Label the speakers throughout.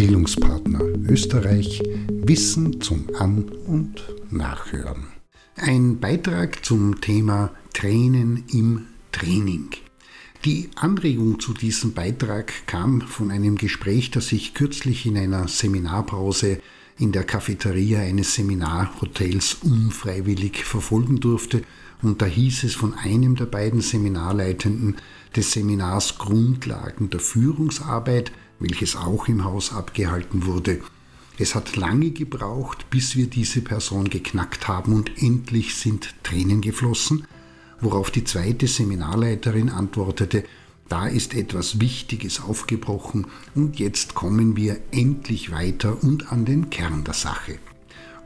Speaker 1: Bildungspartner Österreich Wissen zum An- und Nachhören. Ein Beitrag zum Thema Tränen im Training. Die Anregung zu diesem Beitrag kam von einem Gespräch, das ich kürzlich in einer Seminarpause in der Cafeteria eines Seminarhotels unfreiwillig verfolgen durfte und da hieß es von einem der beiden Seminarleitenden des Seminars Grundlagen der Führungsarbeit, welches auch im Haus abgehalten wurde. Es hat lange gebraucht, bis wir diese Person geknackt haben und endlich sind Tränen geflossen, worauf die zweite Seminarleiterin antwortete, da ist etwas Wichtiges aufgebrochen und jetzt kommen wir endlich weiter und an den Kern der Sache.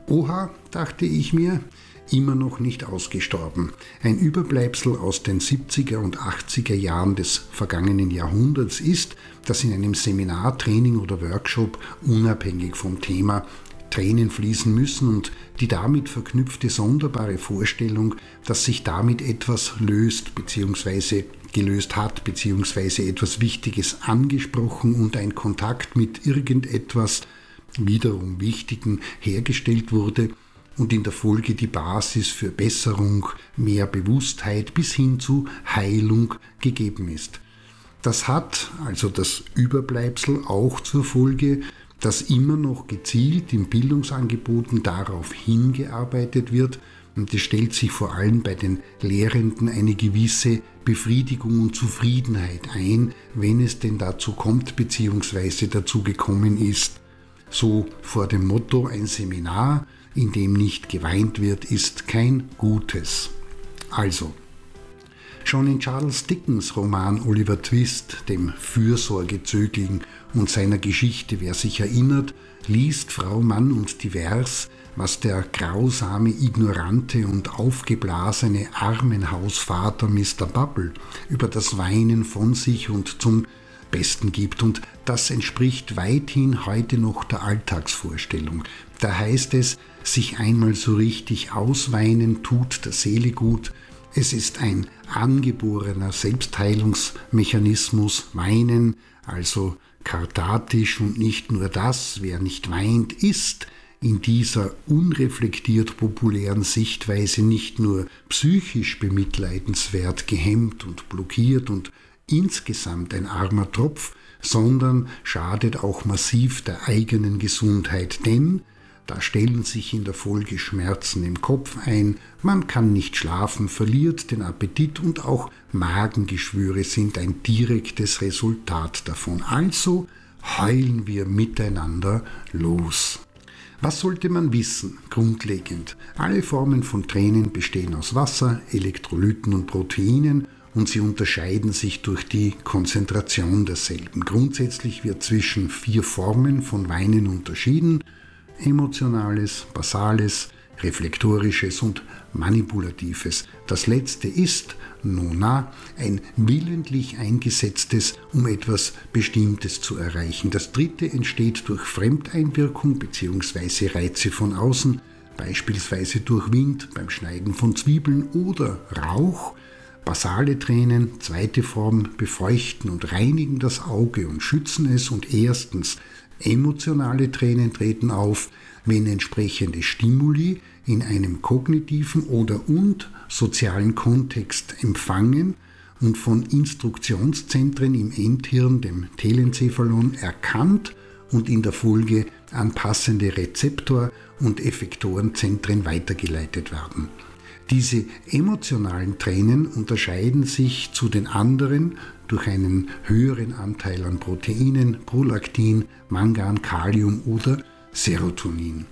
Speaker 1: Oha, dachte ich mir, immer noch nicht ausgestorben. Ein Überbleibsel aus den 70er und 80er Jahren des vergangenen Jahrhunderts ist, dass in einem Seminar, Training oder Workshop unabhängig vom Thema Tränen fließen müssen und die damit verknüpfte sonderbare Vorstellung, dass sich damit etwas löst bzw. gelöst hat bzw. etwas Wichtiges angesprochen und ein Kontakt mit irgendetwas wiederum Wichtigen hergestellt wurde, und in der Folge die Basis für Besserung, mehr Bewusstheit bis hin zu Heilung gegeben ist. Das hat also das Überbleibsel auch zur Folge, dass immer noch gezielt in Bildungsangeboten darauf hingearbeitet wird, und es stellt sich vor allem bei den Lehrenden eine gewisse Befriedigung und Zufriedenheit ein, wenn es denn dazu kommt bzw. dazu gekommen ist. So vor dem Motto ein Seminar, in dem nicht geweint wird, ist kein Gutes. Also, schon in Charles Dickens Roman Oliver Twist, dem Fürsorgezögling und seiner Geschichte, wer sich erinnert, liest Frau Mann und Divers, was der grausame, ignorante und aufgeblasene Armenhausvater Mr. Bubble über das Weinen von sich und zum Besten gibt. Und das entspricht weithin heute noch der Alltagsvorstellung. Da heißt es, sich einmal so richtig ausweinen tut der Seele gut. Es ist ein angeborener Selbstheilungsmechanismus, Weinen, also kartatisch und nicht nur das, wer nicht weint, ist in dieser unreflektiert populären Sichtweise nicht nur psychisch bemitleidenswert, gehemmt und blockiert und insgesamt ein armer Tropf, sondern schadet auch massiv der eigenen Gesundheit, denn da stellen sich in der Folge Schmerzen im Kopf ein, man kann nicht schlafen, verliert den Appetit und auch Magengeschwüre sind ein direktes Resultat davon. Also heulen wir miteinander los. Was sollte man wissen? Grundlegend. Alle Formen von Tränen bestehen aus Wasser, Elektrolyten und Proteinen und sie unterscheiden sich durch die Konzentration derselben. Grundsätzlich wird zwischen vier Formen von Weinen unterschieden emotionales, basales, reflektorisches und manipulatives. Das letzte ist, nona, ein willentlich eingesetztes, um etwas Bestimmtes zu erreichen. Das dritte entsteht durch Fremdeinwirkung bzw. Reize von außen, beispielsweise durch Wind beim Schneiden von Zwiebeln oder Rauch. Basale Tränen, zweite Form, befeuchten und reinigen das Auge und schützen es und erstens Emotionale Tränen treten auf, wenn entsprechende Stimuli in einem kognitiven oder und sozialen Kontext empfangen und von Instruktionszentren im Endhirn, dem Telencephalon, erkannt und in der Folge an passende Rezeptor- und Effektorenzentren weitergeleitet werden. Diese emotionalen Tränen unterscheiden sich zu den anderen durch einen höheren Anteil an Proteinen, Prolaktin, Mangan, Kalium oder Serotonin.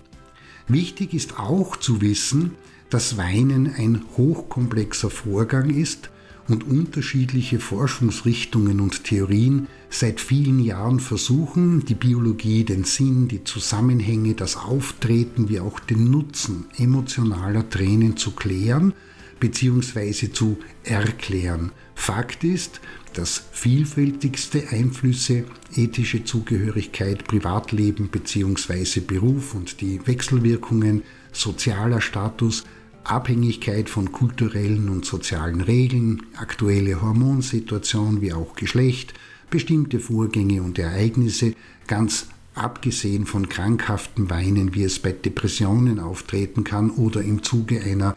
Speaker 1: Wichtig ist auch zu wissen, dass Weinen ein hochkomplexer Vorgang ist und unterschiedliche Forschungsrichtungen und Theorien seit vielen Jahren versuchen, die Biologie, den Sinn, die Zusammenhänge, das Auftreten wie auch den Nutzen emotionaler Tränen zu klären bzw. zu erklären. Fakt ist, dass vielfältigste Einflüsse, ethische Zugehörigkeit, Privatleben bzw. Beruf und die Wechselwirkungen, sozialer Status, Abhängigkeit von kulturellen und sozialen Regeln, aktuelle Hormonsituation wie auch Geschlecht, bestimmte Vorgänge und Ereignisse ganz abgesehen von krankhaften Weinen, wie es bei Depressionen auftreten kann oder im Zuge einer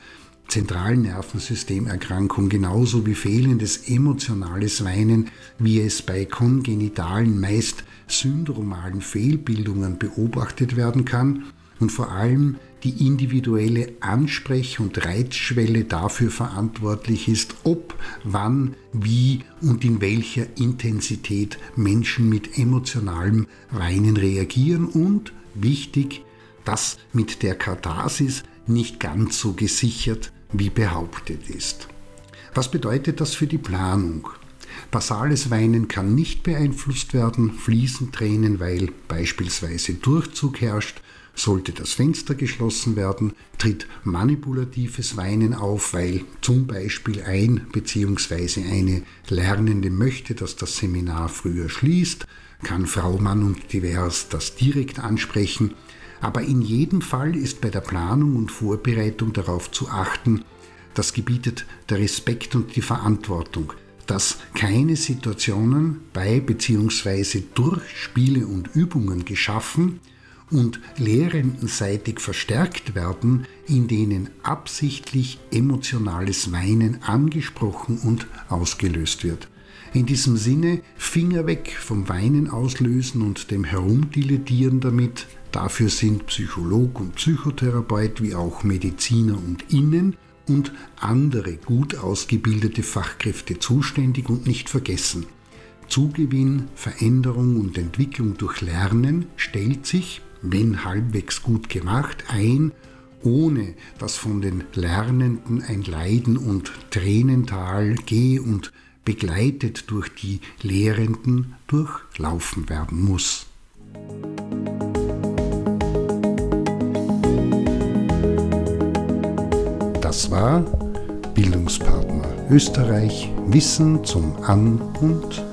Speaker 1: Zentralnervensystemerkrankung genauso wie fehlendes emotionales Weinen, wie es bei kongenitalen, meist syndromalen Fehlbildungen beobachtet werden kann und vor allem die individuelle Ansprech- und Reizschwelle dafür verantwortlich ist, ob, wann, wie und in welcher Intensität Menschen mit emotionalem Weinen reagieren und, wichtig, das mit der Katharsis nicht ganz so gesichert wie behauptet ist. Was bedeutet das für die Planung? Basales Weinen kann nicht beeinflusst werden, fließen Tränen, weil beispielsweise Durchzug herrscht, sollte das Fenster geschlossen werden, tritt manipulatives Weinen auf, weil zum Beispiel ein bzw. eine Lernende möchte, dass das Seminar früher schließt, kann Frau, Mann und divers das direkt ansprechen, aber in jedem Fall ist bei der Planung und Vorbereitung darauf zu achten, das gebietet der Respekt und die Verantwortung, dass keine Situationen bei bzw. durch Spiele und Übungen geschaffen und lehrendenseitig verstärkt werden, in denen absichtlich emotionales Weinen angesprochen und ausgelöst wird. In diesem Sinne Finger weg vom Weinen auslösen und dem Herumdilettieren damit, Dafür sind Psycholog und Psychotherapeut wie auch Mediziner und Innen und andere gut ausgebildete Fachkräfte zuständig und nicht vergessen. Zugewinn, Veränderung und Entwicklung durch Lernen stellt sich, wenn halbwegs gut gemacht, ein, ohne dass von den Lernenden ein Leiden und Tränental geh und begleitet durch die Lehrenden durchlaufen werden muss. Das war Bildungspartner Österreich Wissen zum An- und.